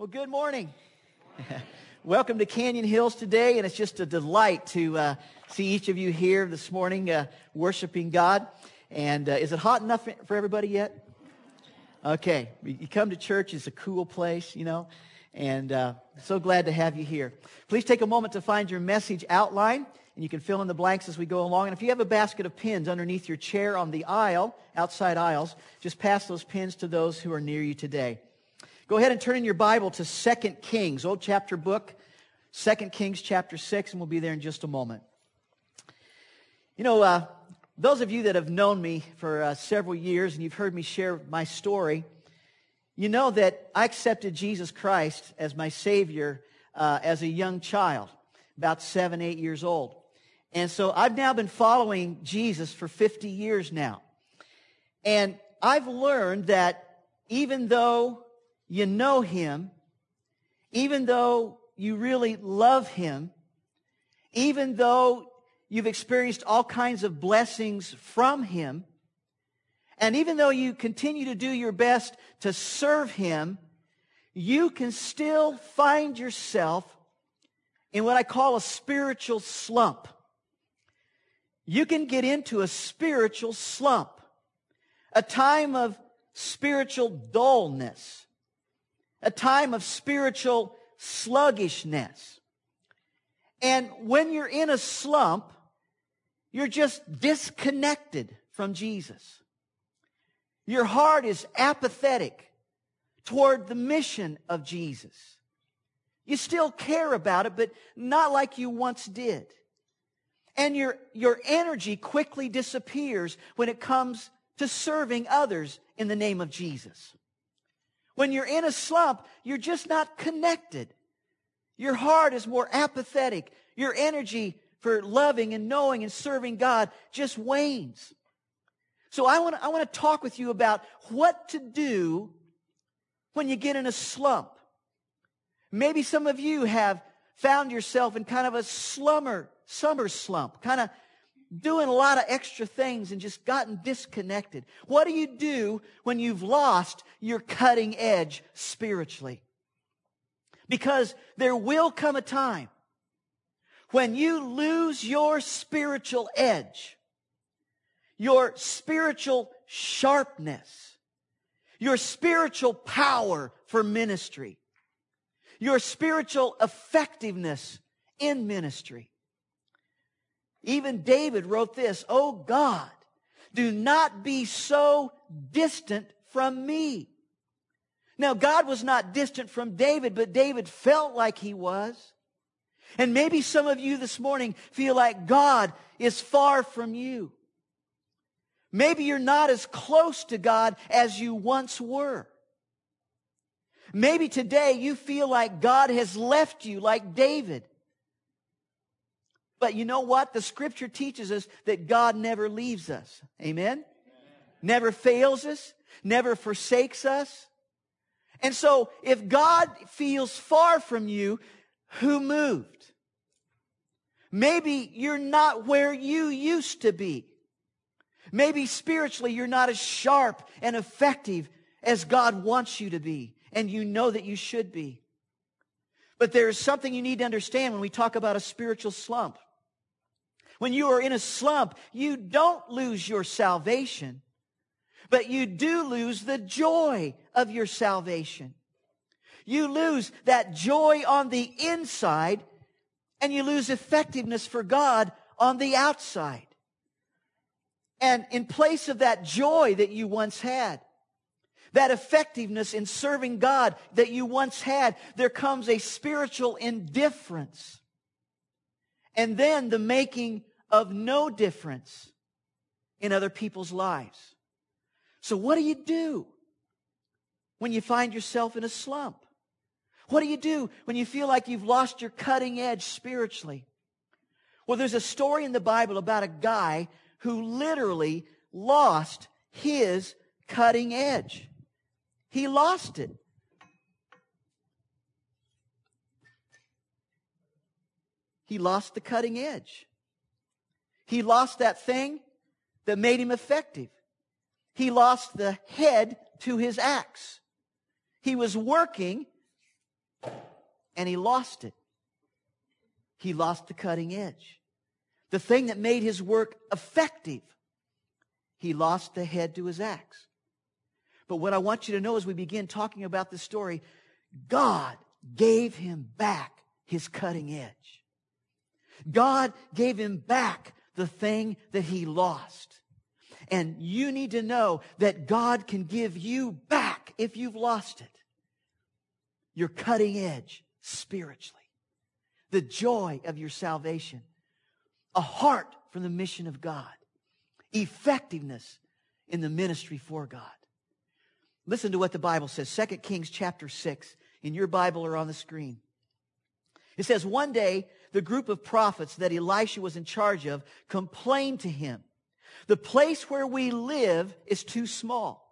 Well, good morning. Welcome to Canyon Hills today, and it's just a delight to uh, see each of you here this morning uh, worshiping God. And uh, is it hot enough for everybody yet? Okay, you come to church, it's a cool place, you know, and uh, so glad to have you here. Please take a moment to find your message outline, and you can fill in the blanks as we go along. And if you have a basket of pins underneath your chair on the aisle, outside aisles, just pass those pins to those who are near you today. Go ahead and turn in your Bible to 2 Kings, old chapter book, 2 Kings chapter 6, and we'll be there in just a moment. You know, uh, those of you that have known me for uh, several years and you've heard me share my story, you know that I accepted Jesus Christ as my Savior uh, as a young child, about seven, eight years old. And so I've now been following Jesus for 50 years now. And I've learned that even though you know Him, even though you really love Him, even though you've experienced all kinds of blessings from Him, and even though you continue to do your best to serve Him, you can still find yourself in what I call a spiritual slump. You can get into a spiritual slump, a time of spiritual dullness, a time of spiritual sluggishness. And when you're in a slump, you're just disconnected from Jesus. Your heart is apathetic toward the mission of Jesus. You still care about it, but not like you once did. And your, your energy quickly disappears when it comes to serving others in the name of Jesus. When you're in a slump, you're just not connected. Your heart is more apathetic. Your energy for loving and knowing and serving God just wanes. So I want to, I want to talk with you about what to do when you get in a slump. Maybe some of you have found yourself in kind of a slumber, summer slump, kind of doing a lot of extra things and just gotten disconnected. What do you do when you've lost your cutting edge spiritually? Because there will come a time when you lose your spiritual edge, your spiritual sharpness, your spiritual power for ministry, your spiritual effectiveness in ministry. Even David wrote this, Oh God, do not be so distant from me. Now, God was not distant from David, but David felt like he was. And maybe some of you this morning feel like God is far from you. Maybe you're not as close to God as you once were. Maybe today you feel like God has left you like David. But you know what? The scripture teaches us that God never leaves us. Amen? Amen? Never fails us, never forsakes us. And so if God feels far from you, who moved? Maybe you're not where you used to be. Maybe spiritually you're not as sharp and effective as God wants you to be, and you know that you should be. But there's something you need to understand when we talk about a spiritual slump. When you are in a slump, you don't lose your salvation, but you do lose the joy of your salvation. You lose that joy on the inside and you lose effectiveness for God on the outside. And in place of that joy that you once had, that effectiveness in serving God that you once had, there comes a spiritual indifference. And then the making of no difference in other people's lives. So what do you do when you find yourself in a slump? What do you do when you feel like you've lost your cutting edge spiritually? Well, there's a story in the Bible about a guy who literally lost his cutting edge. He lost it. He lost the cutting edge. He lost that thing that made him effective. He lost the head to his axe. He was working and he lost it. He lost the cutting edge. The thing that made his work effective. He lost the head to his axe. But what I want you to know as we begin talking about this story, God gave him back his cutting edge. God gave him back the thing that he lost. And you need to know that God can give you back if you've lost it. Your cutting edge spiritually. The joy of your salvation. A heart for the mission of God. Effectiveness in the ministry for God. Listen to what the Bible says. 2 Kings chapter 6 in your Bible or on the screen. It says, one day, the group of prophets that Elisha was in charge of complained to him, the place where we live is too small.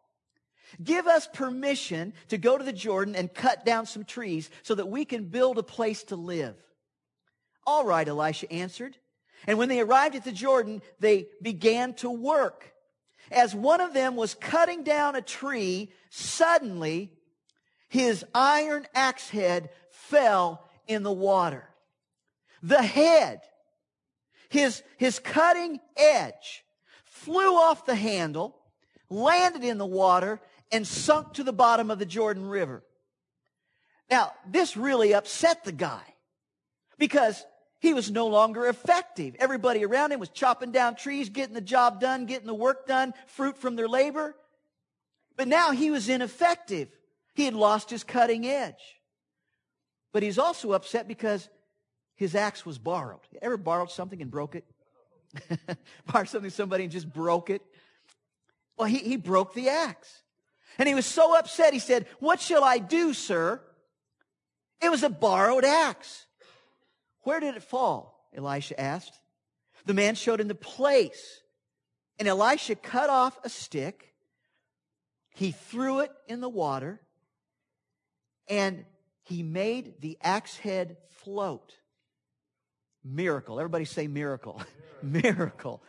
Give us permission to go to the Jordan and cut down some trees so that we can build a place to live. All right, Elisha answered. And when they arrived at the Jordan, they began to work. As one of them was cutting down a tree, suddenly his iron axe head fell in the water. The head, his, his cutting edge, flew off the handle, landed in the water, and sunk to the bottom of the Jordan River. Now, this really upset the guy because he was no longer effective. Everybody around him was chopping down trees, getting the job done, getting the work done, fruit from their labor. But now he was ineffective. He had lost his cutting edge. But he's also upset because his axe was borrowed. ever borrowed something and broke it? borrowed something somebody and just broke it? Well, he, he broke the axe. And he was so upset, he said, What shall I do, sir? It was a borrowed axe. Where did it fall? Elisha asked. The man showed him the place. And Elisha cut off a stick. He threw it in the water. And he made the axe head float. Miracle. Everybody say miracle. miracle.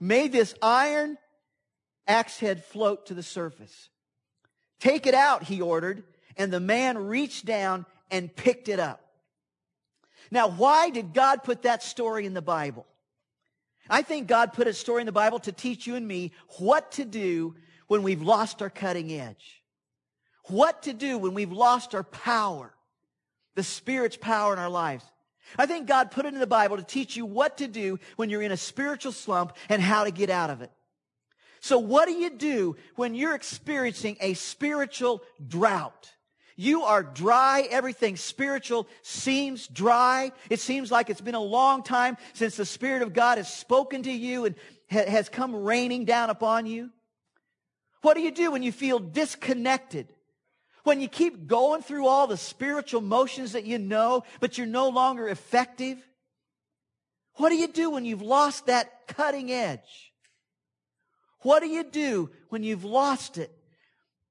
Made this iron axe head float to the surface. Take it out, he ordered, and the man reached down and picked it up. Now, why did God put that story in the Bible? I think God put a story in the Bible to teach you and me what to do when we've lost our cutting edge. What to do when we've lost our power the Spirit's power in our lives. I think God put it in the Bible to teach you what to do when you're in a spiritual slump and how to get out of it. So what do you do when you're experiencing a spiritual drought? You are dry. Everything spiritual seems dry. It seems like it's been a long time since the Spirit of God has spoken to you and has come raining down upon you. What do you do when you feel disconnected? When you keep going through all the spiritual motions that you know, but you're no longer effective? What do you do when you've lost that cutting edge? What do you do when you've lost it?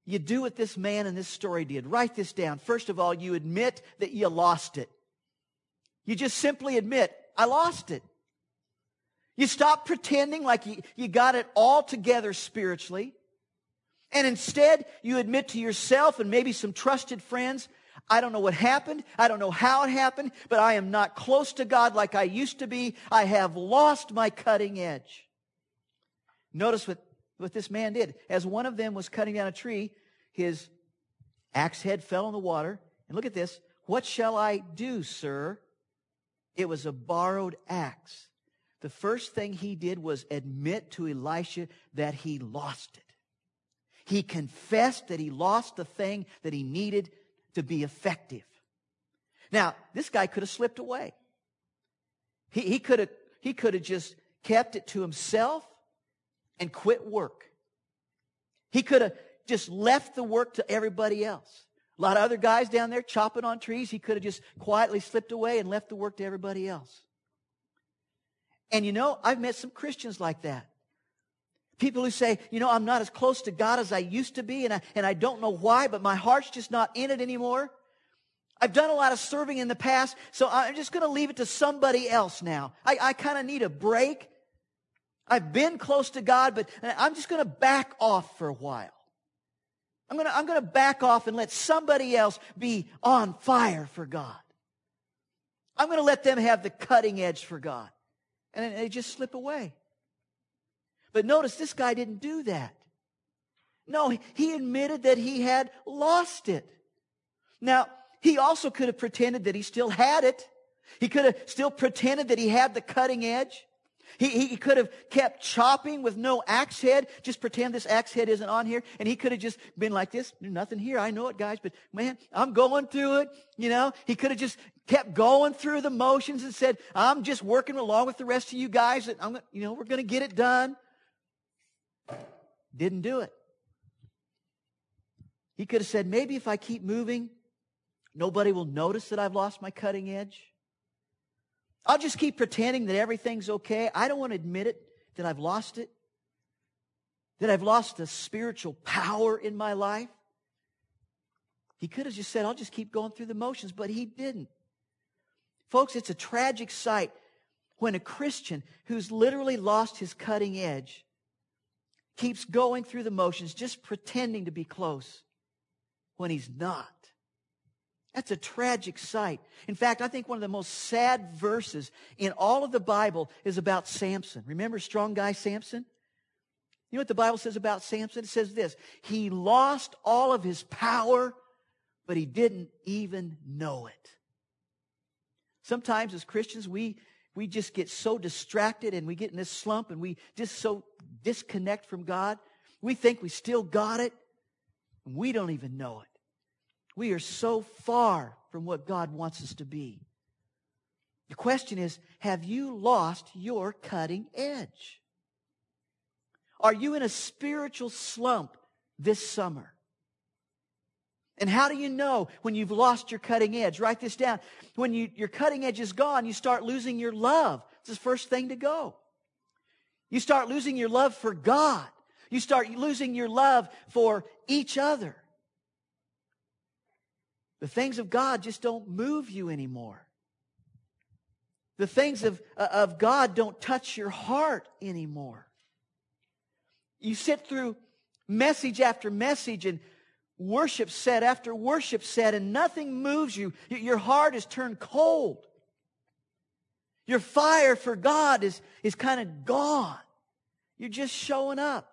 You do what this man in this story did. Write this down. First of all, you admit that you lost it. You just simply admit, I lost it. You stop pretending like you, you got it all together spiritually. And instead, you admit to yourself and maybe some trusted friends, I don't know what happened. I don't know how it happened, but I am not close to God like I used to be. I have lost my cutting edge. Notice what, what this man did. As one of them was cutting down a tree, his axe head fell in the water. And look at this. What shall I do, sir? It was a borrowed axe. The first thing he did was admit to Elisha that he lost it. He confessed that he lost the thing that he needed to be effective. Now, this guy could have slipped away. He, he could have, he could have just kept it to himself and quit work. He could have just left the work to everybody else. A lot of other guys down there chopping on trees. He could have just quietly slipped away and left the work to everybody else. And you know, I've met some Christians like that. People who say, you know, I'm not as close to God as I used to be, and I, and I don't know why, but my heart's just not in it anymore. I've done a lot of serving in the past, so I'm just going to leave it to somebody else now. I, I kind of need a break. I've been close to God, but I'm just going to back off for a while. I'm going to, I'm going to back off and let somebody else be on fire for God. I'm going to let them have the cutting edge for God. And they just slip away. But notice this guy didn't do that. No, he admitted that he had lost it. Now, he also could have pretended that he still had it. He could have still pretended that he had the cutting edge. He, he could have kept chopping with no axe head, just pretend this axe head isn't on here, and he could have just been like this, nothing here, I know it guys, but man, I'm going through it, you know. He could have just kept going through the motions and said, I'm just working along with the rest of you guys, and I'm, you know, we're going to get it done. Didn't do it. He could have said, maybe if I keep moving, nobody will notice that I've lost my cutting edge. I'll just keep pretending that everything's okay. I don't want to admit it, that I've lost it, that I've lost the spiritual power in my life. He could have just said, I'll just keep going through the motions, but he didn't. Folks, it's a tragic sight when a Christian who's literally lost his cutting edge keeps going through the motions, just pretending to be close when he's not. That's a tragic sight. In fact, I think one of the most sad verses in all of the Bible is about Samson. Remember strong guy Samson? You know what the Bible says about Samson? It says this He lost all of his power, but he didn't even know it. Sometimes as Christians, we, we just get so distracted and we get in this slump and we just so disconnect from God. We think we still got it, and we don't even know it. We are so far from what God wants us to be. The question is, have you lost your cutting edge? Are you in a spiritual slump this summer? And how do you know when you've lost your cutting edge? Write this down. When you, your cutting edge is gone, you start losing your love. It's the first thing to go. You start losing your love for God. You start losing your love for each other. The things of God just don't move you anymore. The things of, uh, of God don't touch your heart anymore. You sit through message after message and worship set after worship set and nothing moves you. Your heart is turned cold. Your fire for God is, is kind of gone. You're just showing up.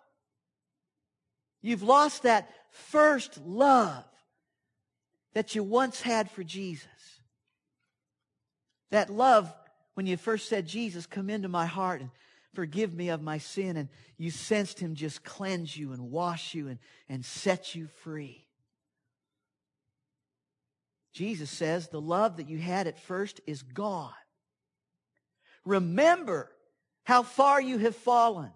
You've lost that first love that you once had for Jesus. That love when you first said, Jesus, come into my heart and forgive me of my sin. And you sensed him just cleanse you and wash you and, and set you free. Jesus says the love that you had at first is gone. Remember how far you have fallen.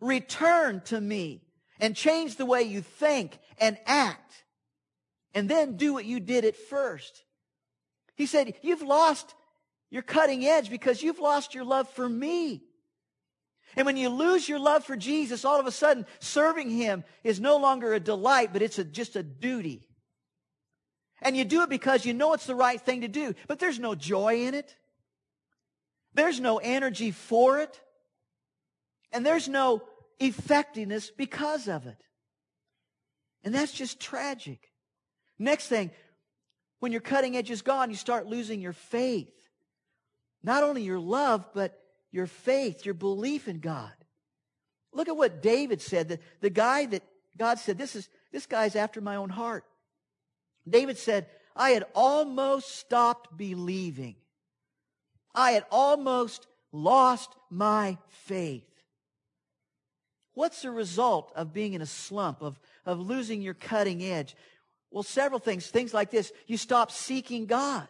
Return to me and change the way you think and act and then do what you did at first. He said, You've lost your cutting edge because you've lost your love for me. And when you lose your love for Jesus, all of a sudden serving Him is no longer a delight, but it's a, just a duty. And you do it because you know it's the right thing to do, but there's no joy in it. There's no energy for it. And there's no effectiveness because of it. And that's just tragic. Next thing, when your cutting edge is gone, you start losing your faith. Not only your love, but your faith, your belief in God. Look at what David said. The, the guy that God said, this is, this guy's after my own heart. David said, I had almost stopped believing. I had almost lost my faith. What's the result of being in a slump, of, of losing your cutting edge? Well, several things. Things like this. You stop seeking God.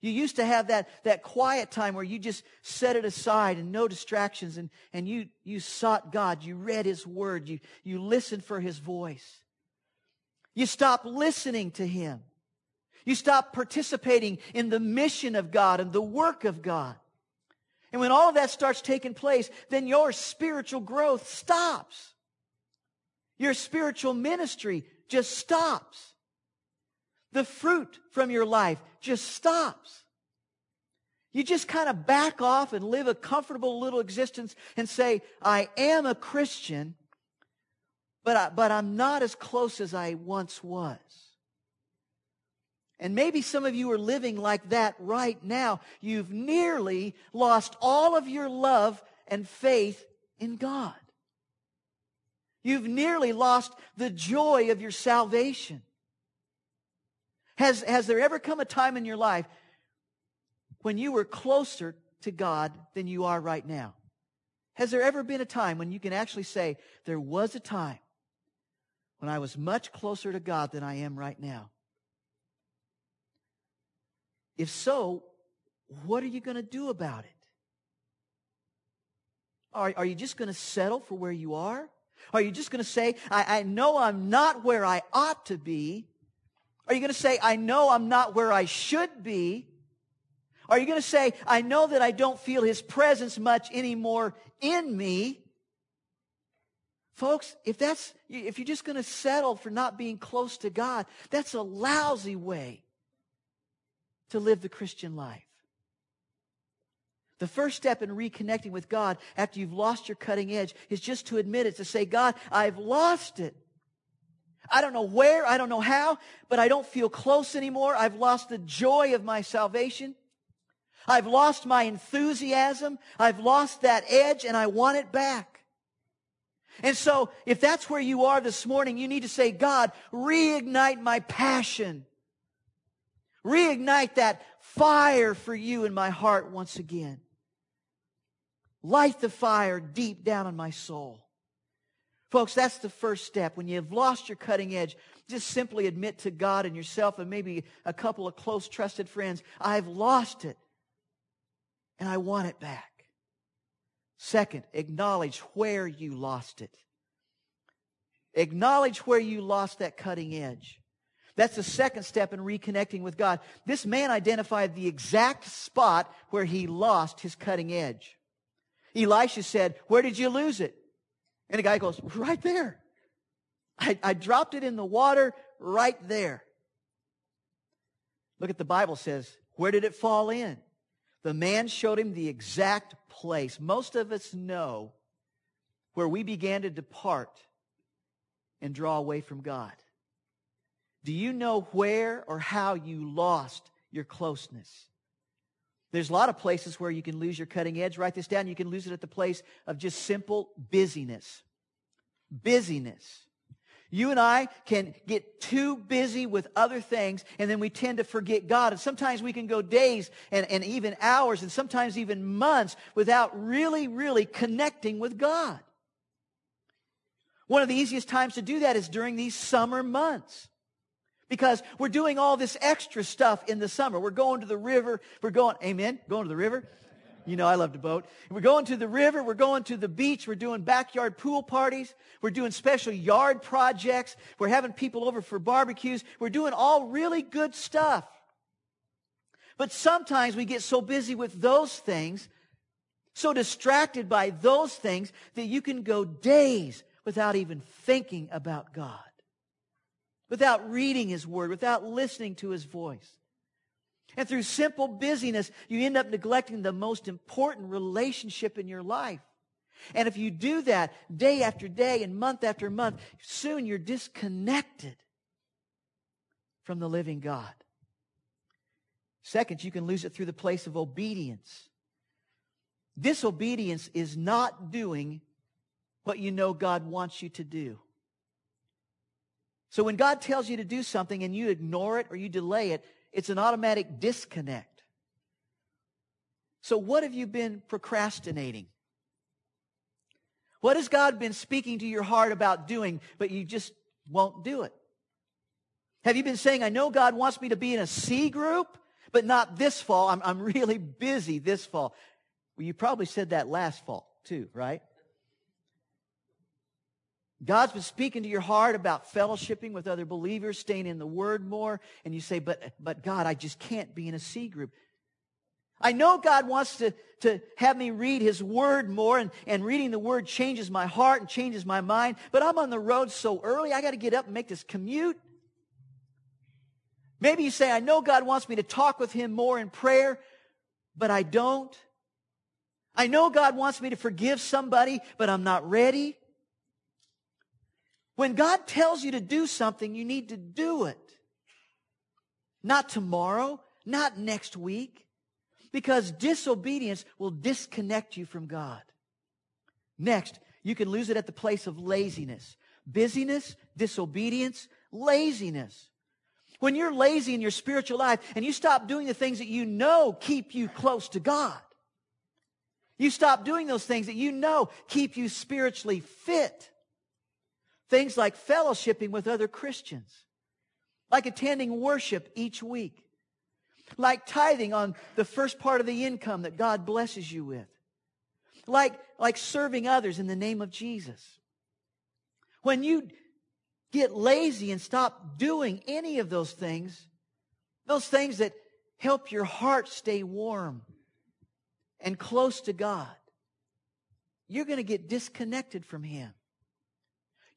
You used to have that, that quiet time where you just set it aside and no distractions and, and you, you sought God. You read His Word. You, you listened for His voice. You stop listening to Him. You stop participating in the mission of God and the work of God. And when all of that starts taking place, then your spiritual growth stops. Your spiritual ministry just stops. The fruit from your life just stops. You just kind of back off and live a comfortable little existence and say, I am a Christian, but, I, but I'm not as close as I once was. And maybe some of you are living like that right now. You've nearly lost all of your love and faith in God. You've nearly lost the joy of your salvation. Has, has there ever come a time in your life when you were closer to God than you are right now? Has there ever been a time when you can actually say, there was a time when I was much closer to God than I am right now? If so, what are you going to do about it? Are, are you just going to settle for where you are? Are you just going to say, I, I know I'm not where I ought to be? Are you going to say, I know I'm not where I should be? Are you going to say, I know that I don't feel His presence much anymore in me? Folks, if that's, if you're just going to settle for not being close to God, that's a lousy way to live the Christian life. The first step in reconnecting with God after you've lost your cutting edge is just to admit it, to say, God, I've lost it. I don't know where, I don't know how, but I don't feel close anymore. I've lost the joy of my salvation. I've lost my enthusiasm. I've lost that edge and I want it back. And so, if that's where you are this morning, you need to say, God, reignite my passion. Reignite that fire for you in my heart once again. Light the fire deep down in my soul. Folks, that's the first step. When you've lost your cutting edge, just simply admit to God and yourself and maybe a couple of close, trusted friends, I've lost it and I want it back. Second, acknowledge where you lost it. Acknowledge where you lost that cutting edge. That's the second step in reconnecting with God. This man identified the exact spot where he lost his cutting edge. Elisha said, Where did you lose it? And the guy goes, Right there. I, I dropped it in the water right there. Look at the Bible says, Where did it fall in? The man showed him the exact place. Most of us know where we began to depart and draw away from God. Do you know where or how you lost your closeness? There's a lot of places where you can lose your cutting edge. Write this down. You can lose it at the place of just simple busyness. Busyness. You and I can get too busy with other things and then we tend to forget God. And sometimes we can go days and, and even hours and sometimes even months without really, really connecting with God. One of the easiest times to do that is during these summer months. Because we're doing all this extra stuff in the summer. We're going to the river. We're going, amen, going to the river. You know, I love to boat. We're going to the river. We're going to the beach. We're doing backyard pool parties. We're doing special yard projects. We're having people over for barbecues. We're doing all really good stuff. But sometimes we get so busy with those things, so distracted by those things, that you can go days without even thinking about God without reading His Word, without listening to His voice. And through simple busyness, you end up neglecting the most important relationship in your life. And if you do that day after day and month after month, soon you're disconnected from the living God. Second, you can lose it through the place of obedience. Disobedience is not doing what you know God wants you to do. So when God tells you to do something and you ignore it or you delay it, it's an automatic disconnect. So what have you been procrastinating? What has God been speaking to your heart about doing, but you just won't do it? Have you been saying, I know God wants me to be in a C group, but not this fall. I'm, I'm really busy this fall. Well, you probably said that last fall too, right? God's been speaking to your heart about fellowshipping with other believers, staying in the Word more, and you say, but, but God, I just can't be in a C group. I know God wants to, to have me read His Word more, and, and reading the Word changes my heart and changes my mind, but I'm on the road so early, I got to get up and make this commute. Maybe you say, I know God wants me to talk with Him more in prayer, but I don't. I know God wants me to forgive somebody, but I'm not ready. When God tells you to do something, you need to do it. not tomorrow, not next week, because disobedience will disconnect you from God. Next, you can lose it at the place of laziness. Busyness, disobedience, laziness. When you're lazy in your spiritual life and you stop doing the things that you know keep you close to God, you stop doing those things that you know keep you spiritually fit. Things like fellowshipping with other Christians, like attending worship each week, like tithing on the first part of the income that God blesses you with, like, like serving others in the name of Jesus. When you get lazy and stop doing any of those things, those things that help your heart stay warm and close to God, you're going to get disconnected from Him.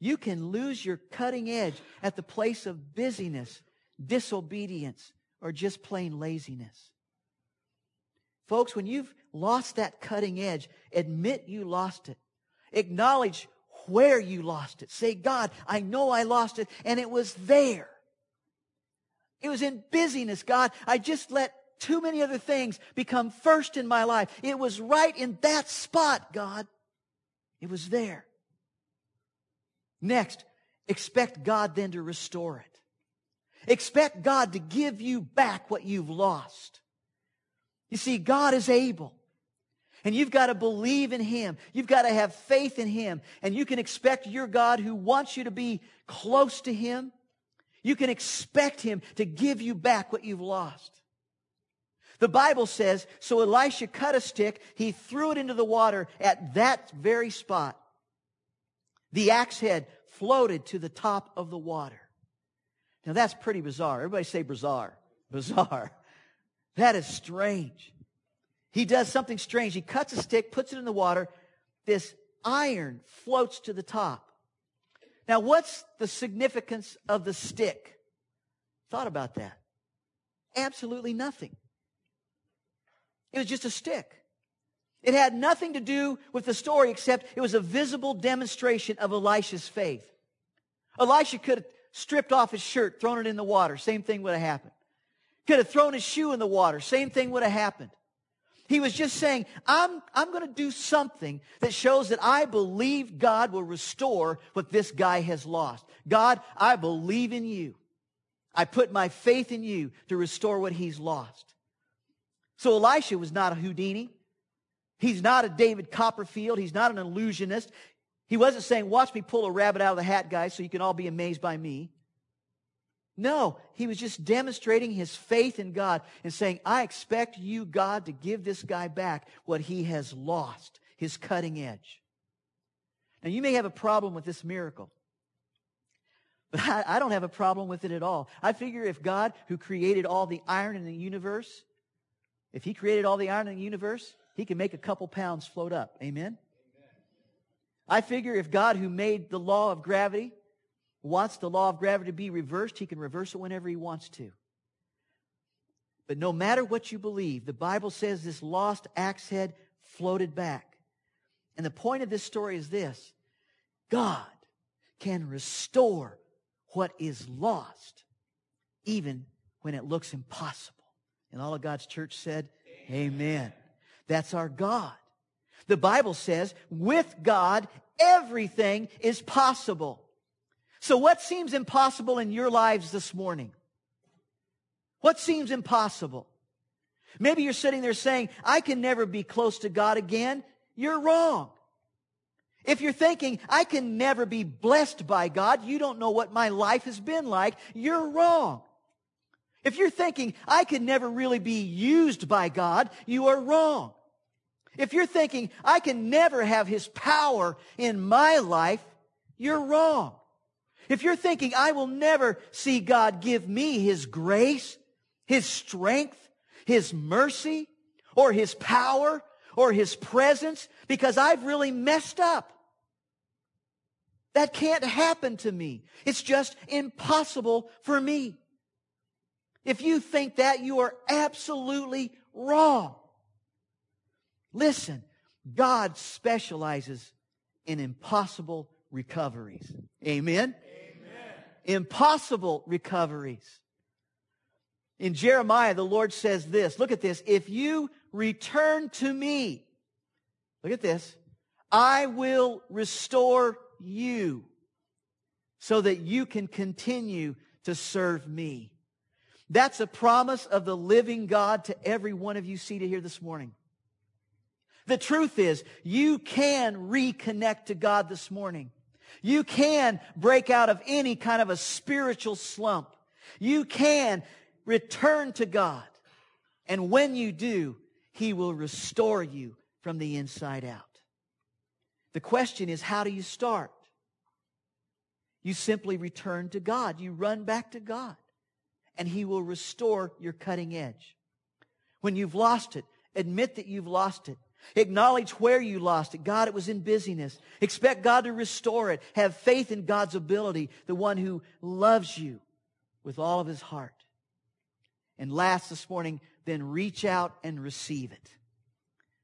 You can lose your cutting edge at the place of busyness, disobedience, or just plain laziness. Folks, when you've lost that cutting edge, admit you lost it. Acknowledge where you lost it. Say, God, I know I lost it and it was there. It was in busyness, God. I just let too many other things become first in my life. It was right in that spot, God. It was there. Next, expect God then to restore it. Expect God to give you back what you've lost. You see, God is able. And you've got to believe in Him. You've got to have faith in Him. And you can expect your God who wants you to be close to Him. You can expect Him to give you back what you've lost. The Bible says, so Elisha cut a stick, he threw it into the water at that very spot. The axe head floated to the top of the water. Now that's pretty bizarre. Everybody say bizarre. Bizarre. That is strange. He does something strange. He cuts a stick, puts it in the water. This iron floats to the top. Now, what's the significance of the stick? Thought about that. Absolutely nothing. It was just a stick. It had nothing to do with the story except it was a visible demonstration of Elisha's faith. Elisha could have stripped off his shirt, thrown it in the water. Same thing would have happened. Could have thrown his shoe in the water. Same thing would have happened. He was just saying, I'm, I'm going to do something that shows that I believe God will restore what this guy has lost. God, I believe in you. I put my faith in you to restore what he's lost. So Elisha was not a Houdini. He's not a David Copperfield. He's not an illusionist. He wasn't saying, watch me pull a rabbit out of the hat, guys, so you can all be amazed by me. No, he was just demonstrating his faith in God and saying, I expect you, God, to give this guy back what he has lost, his cutting edge. Now, you may have a problem with this miracle, but I, I, don't have a problem with it at all. I figure if God, who created all the iron in the universe, if he created all the iron in the universe, he can make a couple pounds float up. Amen? I figure if God, who made the law of gravity, wants the law of gravity to be reversed, he can reverse it whenever he wants to. But no matter what you believe, the Bible says this lost axe head floated back. And the point of this story is this God can restore what is lost, even when it looks impossible. And all of God's church said, Amen. Amen. That's our God. The Bible says, with God, everything is possible. So what seems impossible in your lives this morning? What seems impossible? Maybe you're sitting there saying, I can never be close to God again. You're wrong. If you're thinking, I can never be blessed by God, you don't know what my life has been like, you're wrong. If you're thinking, I can never really be used by God, you are wrong. If you're thinking, I can never have His power in my life, you're wrong. If you're thinking, I will never see God give me His grace, His strength, His mercy, or His power, or His presence, because I've really messed up. That can't happen to me. It's just impossible for me. If you think that, you are absolutely wrong. Listen, God specializes in impossible recoveries. Amen? Amen. Impossible recoveries. In Jeremiah, the Lord says this. Look at this. If you return to me, look at this, I will restore you so that you can continue to serve me. That's a promise of the living God to every one of you seated here this morning. The truth is, you can reconnect to God this morning. You can break out of any kind of a spiritual slump. You can return to God. And when you do, He will restore you from the inside out. The question is, how do you start? You simply return to God. You run back to God and He will restore your cutting edge. When you've lost it, admit that you've lost it. Acknowledge where you lost it. God, it was in busyness. Expect God to restore it. Have faith in God's ability, the one who loves you with all of his heart. And last this morning, then reach out and receive it.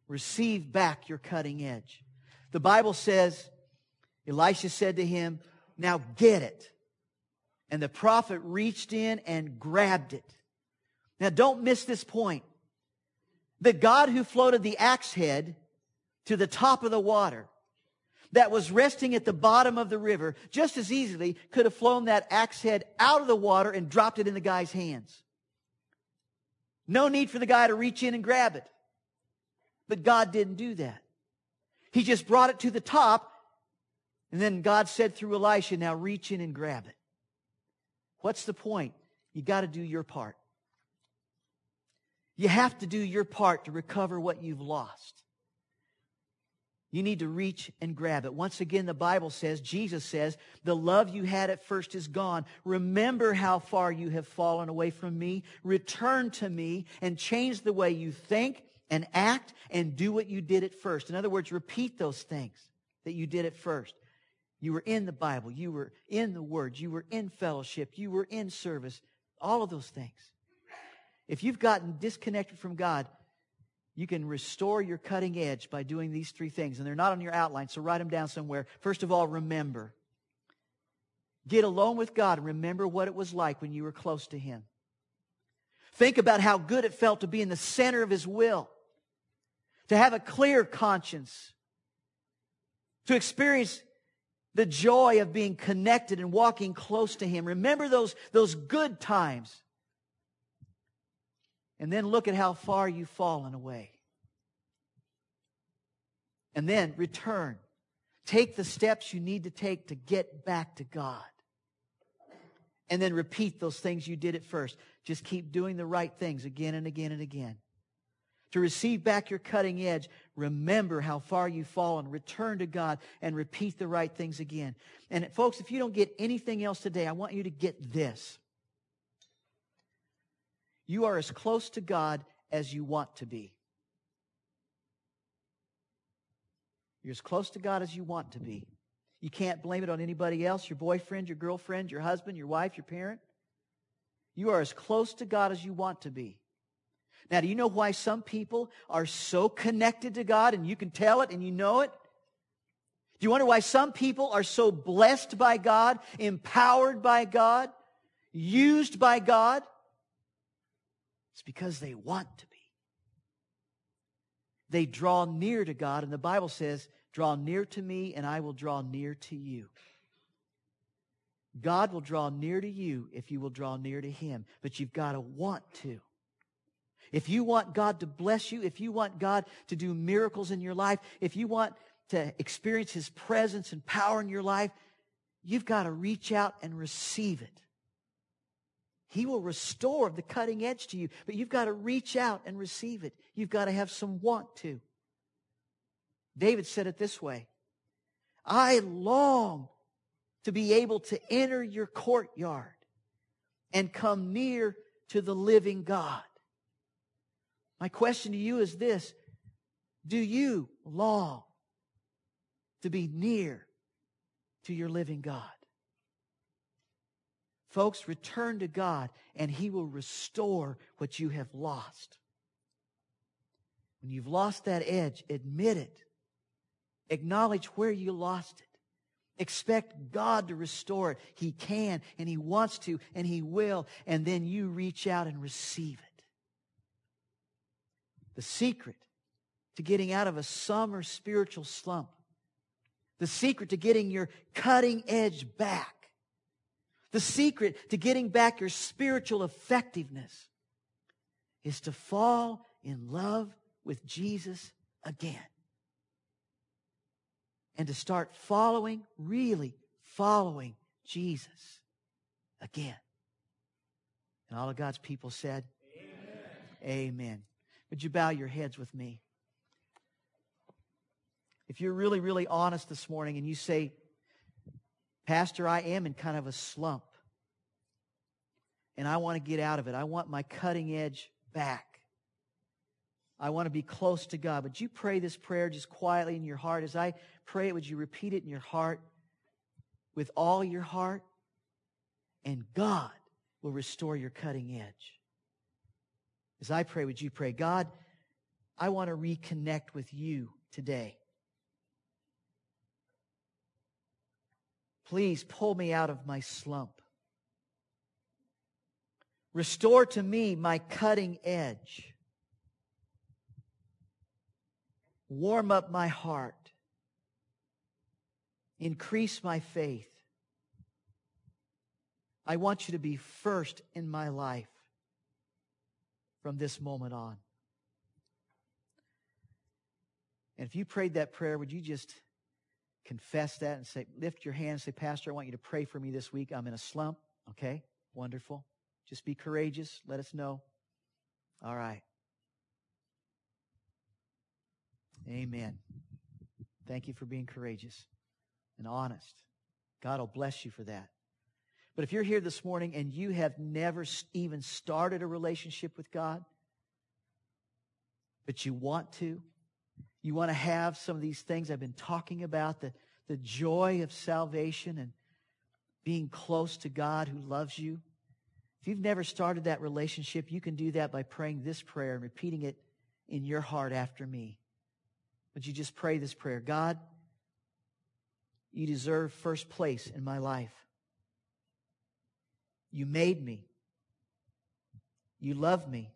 Receive back your cutting edge. The Bible says, Elisha said to him, now get it. And the prophet reached in and grabbed it. Now don't miss this point. The God who floated the axe head to the top of the water that was resting at the bottom of the river just as easily could have flown that axe head out of the water and dropped it in the guy's hands. No need for the guy to reach in and grab it. But God didn't do that. He just brought it to the top and then God said through Elisha, now reach in and grab it. What's the point? You got to do your part. You have to do your part to recover what you've lost. You need to reach and grab it. Once again, the Bible says, Jesus says, the love you had at first is gone. Remember how far you have fallen away from me. Return to me and change the way you think and act and do what you did at first. In other words, repeat those things that you did at first. You were in the Bible. You were in the Word. You were in fellowship. You were in service. All of those things. If you've gotten disconnected from God, you can restore your cutting edge by doing these three things. And they're not on your outline, so write them down somewhere. First of all, remember. Get alone with God and remember what it was like when you were close to Him. Think about how good it felt to be in the center of His will, to have a clear conscience, to experience the joy of being connected and walking close to Him. Remember those, those good times. And then look at how far you've fallen away. And then return. Take the steps you need to take to get back to God. And then repeat those things you did at first. Just keep doing the right things again and again and again. To receive back your cutting edge, remember how far you've fallen. Return to God and repeat the right things again. And folks, if you don't get anything else today, I want you to get this. You are as close to God as you want to be. You're as close to God as you want to be. You can't blame it on anybody else your boyfriend, your girlfriend, your husband, your wife, your parent. You are as close to God as you want to be. Now, do you know why some people are so connected to God and you can tell it and you know it? Do you wonder why some people are so blessed by God, empowered by God, used by God? It's because they want to be. They draw near to God, and the Bible says, Draw near to me, and I will draw near to you. God will draw near to you if you will draw near to Him, but you've got to want to. If you want God to bless you, if you want God to do miracles in your life, if you want to experience His presence and power in your life, you've got to reach out and receive it. He will restore the cutting edge to you, but you've got to reach out and receive it. You've got to have some want to. David said it this way I long to be able to enter your courtyard and come near to the living God. My question to you is this Do you long to be near to your living God? Folks, return to God and He will restore what you have lost. When you've lost that edge, admit it. Acknowledge where you lost it. Expect God to restore it. He can and He wants to and He will. And then you reach out and receive it. The secret to getting out of a summer spiritual slump. The secret to getting your cutting edge back. The secret to getting back your spiritual effectiveness is to fall in love with Jesus again and to start following, really following Jesus again. And all of God's people said, Amen. Amen. Would you bow your heads with me? If you're really, really honest this morning and you say, Pastor, I am in kind of a slump and I want to get out of it. I want my cutting edge back. I want to be close to God. Would you pray this prayer just quietly in your heart? As I pray it, would you repeat it in your heart with all your heart? And God will restore your cutting edge. As I pray, would you pray, God, I want to reconnect with you today. Please pull me out of my slump. Restore to me my cutting edge. Warm up my heart. Increase my faith. I want you to be first in my life from this moment on. And if you prayed that prayer, would you just confess that and say, lift your hand and say, Pastor, I want you to pray for me this week. I'm in a slump. Okay, wonderful. Just be courageous. Let us know. All right. Amen. Thank you for being courageous and honest. God will bless you for that. But if you're here this morning and you have never even started a relationship with God, but you want to, you want to have some of these things I've been talking about, the, the joy of salvation and being close to God who loves you. If you've never started that relationship, you can do that by praying this prayer and repeating it in your heart after me. Would you just pray this prayer? God, you deserve first place in my life. You made me. You love me.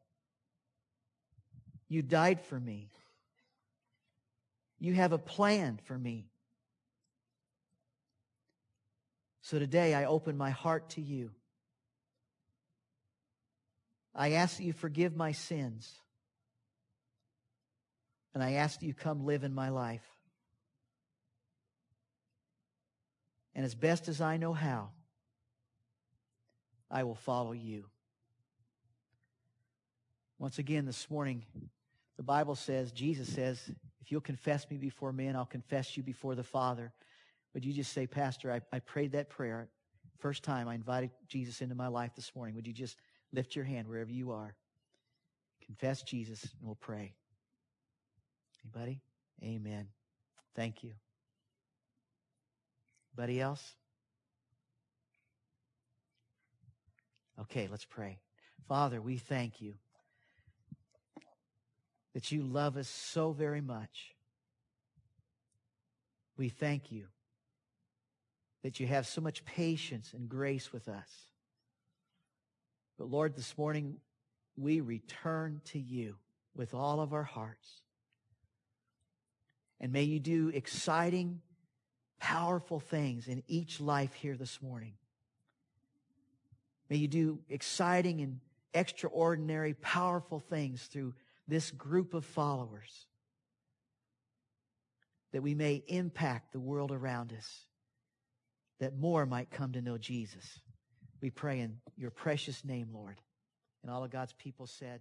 You died for me. You have a plan for me. So today I open my heart to you. I ask that you forgive my sins. And I ask that you come live in my life. And as best as I know how, I will follow you. Once again, this morning, the Bible says, Jesus says, if you'll confess me before men, I'll confess you before the Father. Would you just say, Pastor, I, I prayed that prayer. First time I invited Jesus into my life this morning. Would you just lift your hand wherever you are? Confess Jesus, and we'll pray. Anybody? Amen. Thank you. Anybody else? Okay, let's pray. Father, we thank you that you love us so very much. We thank you that you have so much patience and grace with us. But Lord, this morning we return to you with all of our hearts. And may you do exciting, powerful things in each life here this morning. May you do exciting and extraordinary, powerful things through this group of followers that we may impact the world around us, that more might come to know Jesus. We pray in your precious name, Lord. And all of God's people said,